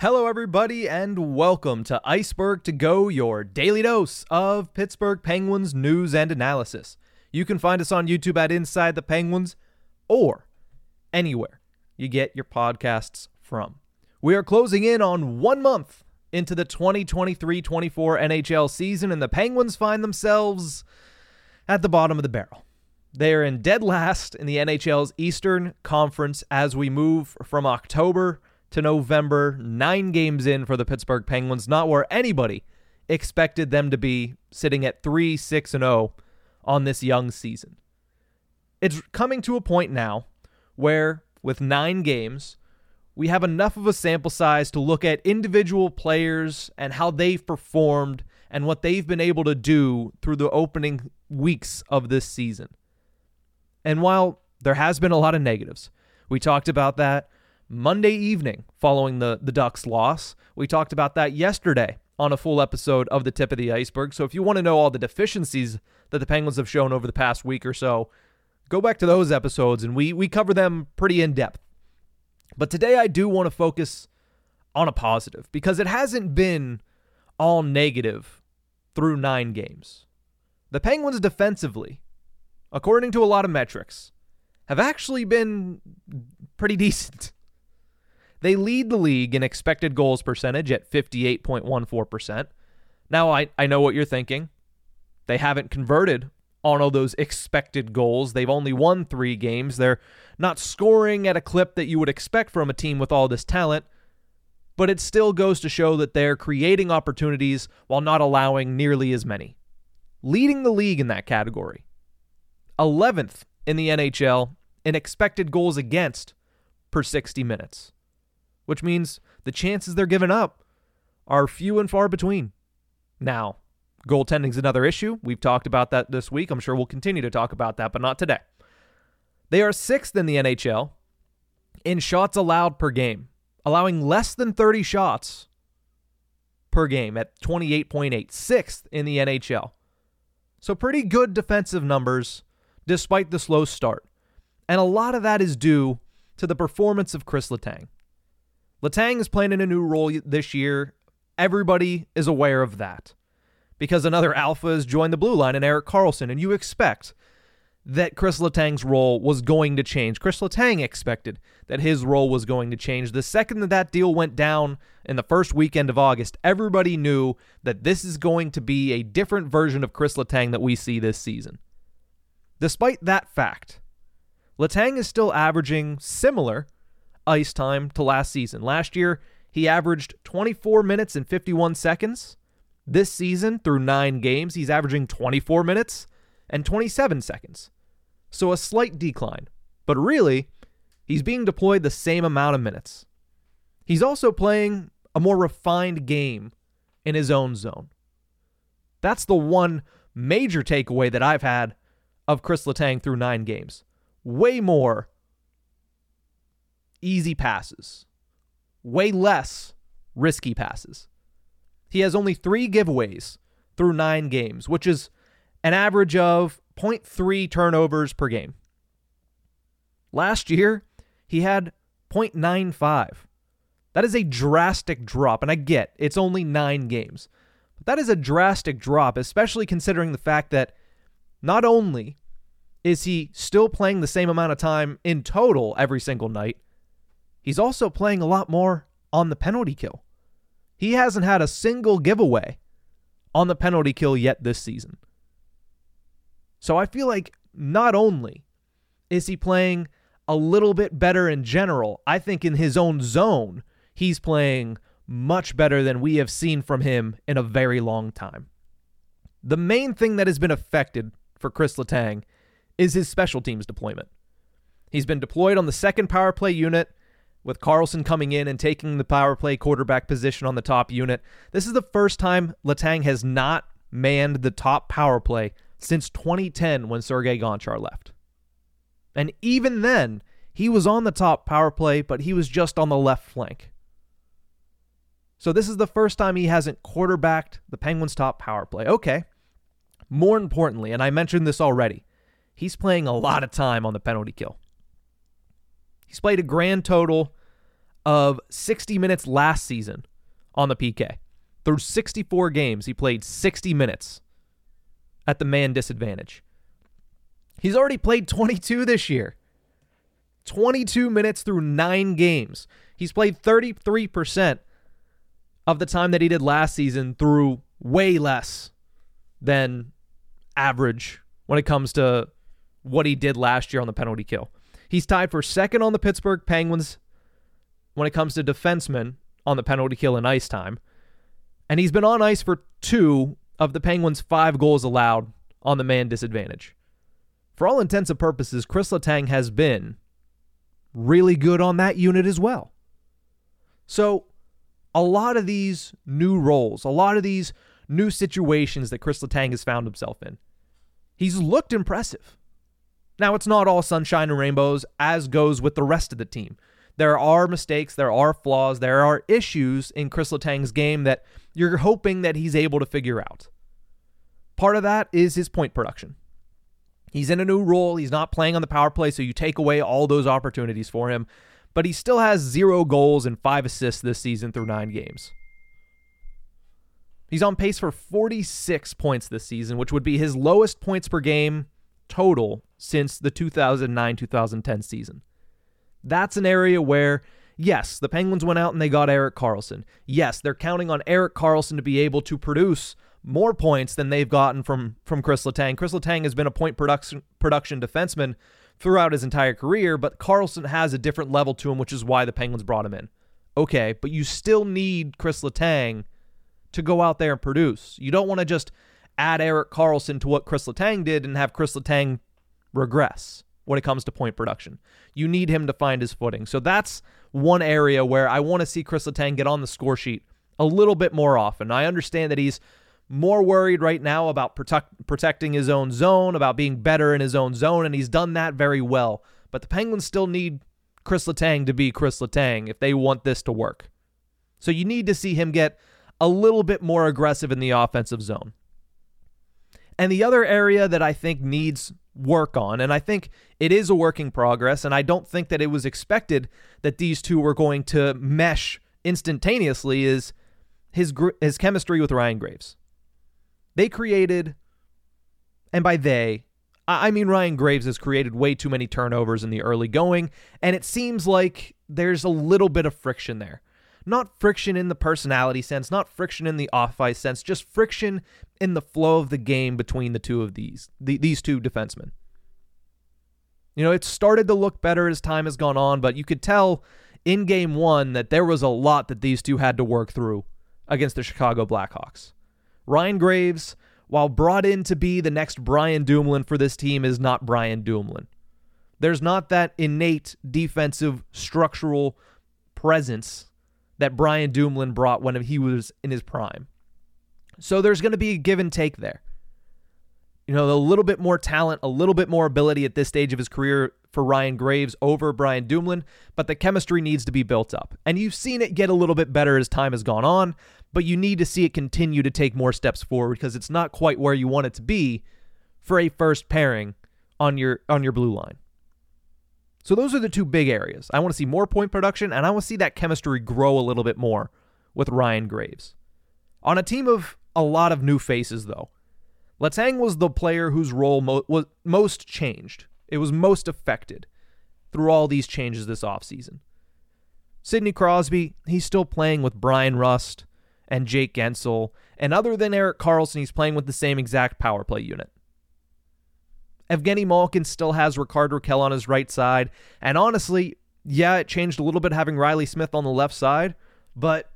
Hello, everybody, and welcome to Ice-Burgh to Go, your daily dose of Pittsburgh Penguins news and analysis. You can find us on YouTube at Inside the Penguins or anywhere you get your podcasts from. We are closing in on one month into the 2023 24 NHL season, and the Penguins find themselves at the bottom of the barrel. They are in dead last in the NHL's Eastern Conference as we move from October to November, nine games in for the Pittsburgh Penguins, not where anybody expected them to be, sitting at 3 6 and 0 on this young season. It's coming to a point now where, with nine games, we have enough of a sample size to look at individual players and how they've performed and what they've been able to do through the opening weeks of this season. And while there has been a lot of negatives, we talked about that Monday evening following the, the Ducks loss. We talked about that yesterday on a full episode of The Tip of the Ice-Burgh. So if you want to know all the deficiencies that the Penguins have shown over the past week or so, go back to those episodes and we, we cover them pretty in depth. But today I do want to focus on a positive because it hasn't been all negative through nine games. The Penguins defensively, according to a lot of metrics, have actually been pretty decent. They lead the league in expected goals percentage at 58.14%. Now, I, I know what you're thinking. They haven't converted on all those expected goals. They've only won three games. They're not scoring at a clip that you would expect from a team with all this talent, but it still goes to show that they're creating opportunities while not allowing nearly as many. Leading the league in that category. 11th in the NHL in expected goals against per 60 minutes which means the chances they're giving up are few and far between. Now, goaltending's another issue. We've talked about that this week. I'm sure we'll continue to talk about that, but not today. They are sixth in the NHL in shots allowed per game, allowing less than 30 shots per game at 28.8, sixth in the NHL. So, pretty good defensive numbers despite the slow start. And a lot of that is due to the performance of Kris Letang. Letang is playing in a new role this year. Everybody is aware of that because another alpha has joined the blue line and Erik Karlsson, and you expect that Kris Letang's role was going to change. Kris Letang expected that his role was going to change. The second that that deal went down in the first weekend of August, everybody knew that this is going to be a different version of Kris Letang that we see this season. Despite that fact, Letang is still averaging similar ice time to last season. Last year, he averaged 24 minutes and 51 seconds. This season, through nine games, he's averaging 24 minutes and 27 seconds. So a slight decline. But really, he's being deployed the same amount of minutes. He's also playing a more refined game in his own zone. That's the one major takeaway that I've had of Kris Letang through nine games. Way more easy passes, way less risky passes. He has only three giveaways through nine games, which is an average of 0.3 turnovers per game. Last year, he had 0.95. That is a drastic drop, and I get it's only nine games. But that is a drastic drop, especially considering the fact that not only is he still playing the same amount of time in total every single night, he's also playing a lot more on the penalty kill. He hasn't had a single giveaway on the penalty kill yet this season. So I feel like not only is he playing a little bit better in general, I think in his own zone, he's playing much better than we have seen from him in a very long time. The main thing that has been affected for Kris Letang is his special teams deployment. He's been deployed on the second power play unit with Karlsson coming in and taking the power play quarterback position on the top unit. This is the first time Letang has not manned the top power play since 2010 when Sergei Gonchar left. And even then, he was on the top power play, but he was just on the left flank. So this is the first time he hasn't quarterbacked the Penguins' top power play. Okay. More importantly, and I mentioned this already, he's playing a lot of time on the penalty kill. He's played a grand total of 60 minutes last season on the PK. Through 64 games, he played 60 minutes at the man disadvantage. He's already played 22 this year. 22 minutes through nine games. He's played 33% of the time that he did last season through way less than average when it comes to what he did last year on the penalty kill. He's tied for second on the Pittsburgh Penguins when it comes to defensemen on the penalty kill in ice time. And he's been on ice for two of the Penguins' five goals allowed on the man disadvantage. For all intents and purposes, Kris Letang has been really good on that unit as well. So, a lot of these new roles, a lot of these new situations that Kris Letang has found himself in, he's looked impressive. Now, it's not all sunshine and rainbows, as goes with the rest of the team. There are mistakes, there are flaws, there are issues in Kris Letang's game that you're hoping that he's able to figure out. Part of that is his point production. He's in a new role. He's not playing on the power play, so you take away all those opportunities for him. But he still has zero goals and five assists this season through nine games. He's on pace for 46 points this season, which would be his lowest points per game total since the 2009 2010 season. That's an area where, yes, the Penguins went out and they got Erik Karlsson. Yes, they're counting on Erik Karlsson to be able to produce more points than they've gotten from from Kris Letang. Kris Letang has been a point production production defenseman throughout his entire career, but Karlsson has a different level to him, which is why the Penguins brought him in. Okay, but you still need Kris Letang to go out there and produce. You don't want to just add Erik Karlsson to what Kris Letang did and have Kris Letang regress when it comes to point production. You need him to find his footing. So that's one area where I want to see Kris Letang get on the score sheet a little bit more often. I understand that he's more worried right now about protect, protecting his own zone, about being better in his own zone, and he's done that very well. But the Penguins still need Kris Letang to be Kris Letang if they want this to work. So you need to see him get a little bit more aggressive in the offensive zone. And the other area that I think needs work on, and I think it is a working progress, and I don't think that it was expected that these two were going to mesh instantaneously, is his his chemistry with Ryan Graves. They created, and by they, I mean Ryan Graves has created way too many turnovers in the early going, and it seems like there's a little bit of friction there. Not friction in the personality sense, not friction in the off ice sense, just friction in the flow of the game between the two of these the, these two defensemen. You know, it started to look better as time has gone on, but you could tell in game one that there was a lot that these two had to work through against the Chicago Blackhawks. Ryan Graves, while brought in to be the next Brian Dumoulin for this team, is not Brian Dumoulin. There's not that innate defensive structural presence that Brian Dumoulin brought when he was in his prime. So there's going to be a give and take there. You know, a little bit more talent, a little bit more ability at this stage of his career for Ryan Graves over Brian Dumoulin, but the chemistry needs to be built up. And you've seen it get a little bit better as time has gone on, but you need to see it continue to take more steps forward because it's not quite where you want it to be for a first pairing on your on your blue line. So those are the two big areas. I want to see more point production and I want to see that chemistry grow a little bit more with Ryan Graves. On a team of a lot of new faces, though. Letang was the player whose role mo- was most changed. It was most affected through all these changes this offseason. Sidney Crosby, he's still playing with Bryan Rust and Jake Guentzel, and other than Erik Karlsson, he's playing with the same exact power play unit. Evgeny Malkin still has Rickard Rakell on his right side, and honestly, yeah, it changed a little bit having Reilly Smith on the left side, but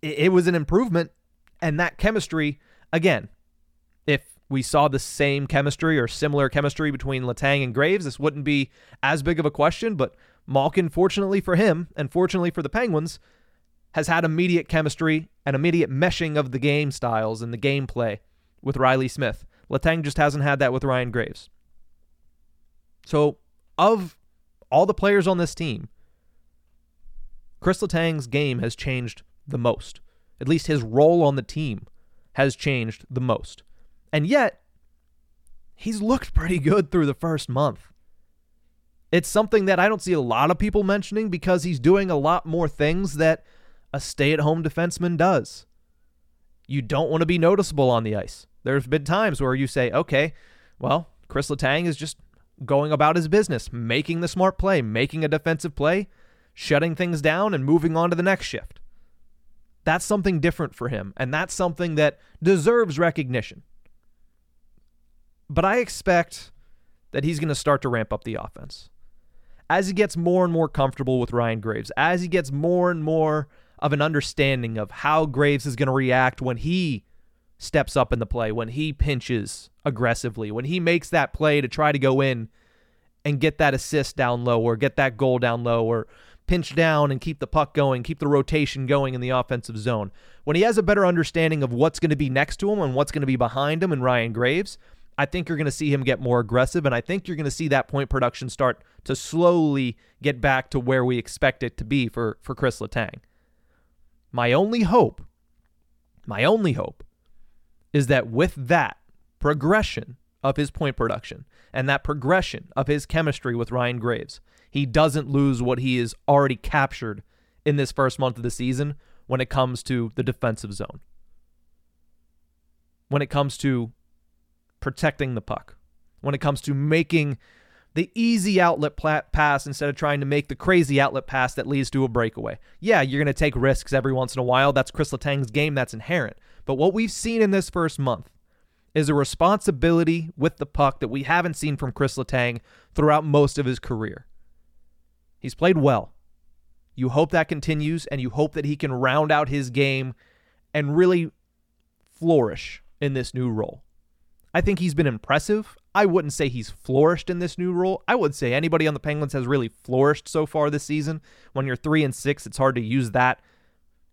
it, it was an improvement, and that chemistry, again, if we saw the same chemistry or similar chemistry between Letang and Graves, this wouldn't be as big of a question, but Malkin, fortunately for him, and fortunately for the Penguins, has had immediate chemistry and immediate meshing of the game styles and the gameplay with Reilly Smith. Letang just hasn't had that with Ryan Graves. So, of all the players on this team, Kris Letang's game has changed the most. At least his role on the team has changed the most. And yet, he's looked pretty good through the first month. It's something that I don't see a lot of people mentioning because he's doing a lot more things that a stay at home defenseman does. You don't want to be noticeable on the ice. There's been times where you say, okay, well, Kris Letang is just going about his business, making the smart play, making a defensive play, shutting things down, and moving on to the next shift. That's something different for him, and that's something that deserves recognition. But I expect that he's going to start to ramp up the offense as he gets more and more comfortable with Ryan Graves, as he gets more and more of an understanding of how Graves is going to react when he steps up in the play, when he pinches aggressively, when he makes that play to try to go in and get that assist down low or get that goal down low or pinch down and keep the puck going, keep the rotation going in the offensive zone. When he has a better understanding of what's going to be next to him and what's going to be behind him and Ryan Graves, I think you're going to see him get more aggressive, and I think you're going to see that point production start to slowly get back to where we expect it to be for, for Kris Letang. My only hope, my only hope, is that with that progression of his point production and that progression of his chemistry with Ryan Graves, he doesn't lose what he has already captured in this first month of the season when it comes to the defensive zone. When it comes to protecting the puck, when it comes to making the easy outlet pass instead of trying to make the crazy outlet pass that leads to a breakaway. Yeah, you're going to take risks every once in a while. That's Kris Letang's game. That's inherent. But what we've seen in this first month is a responsibility with the puck that we haven't seen from Kris Letang throughout most of his career. He's played well. You hope that continues, and you hope that he can round out his game and really flourish in this new role. I think he's been impressive. I wouldn't say he's flourished in this new role. I would say anybody on the Penguins has really flourished so far this season. When you're 3 and 6, it's hard to use that,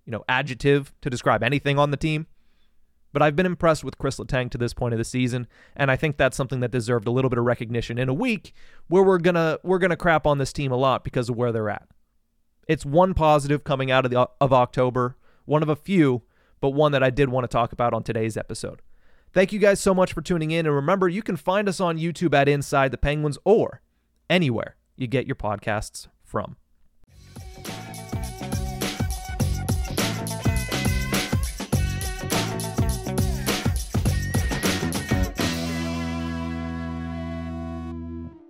you know, adjective to describe anything on the team. But I've been impressed with Kris Letang to this point of the season, and I think that's something that deserved a little bit of recognition in a week where we're gonna we're gonna crap on this team a lot because of where they're at. It's one positive coming out of the of October, one of a few, but one that I did want to talk about on today's episode. Thank you guys so much for tuning in. And remember, you can find us on YouTube at Inside the Penguins or anywhere you get your podcasts from.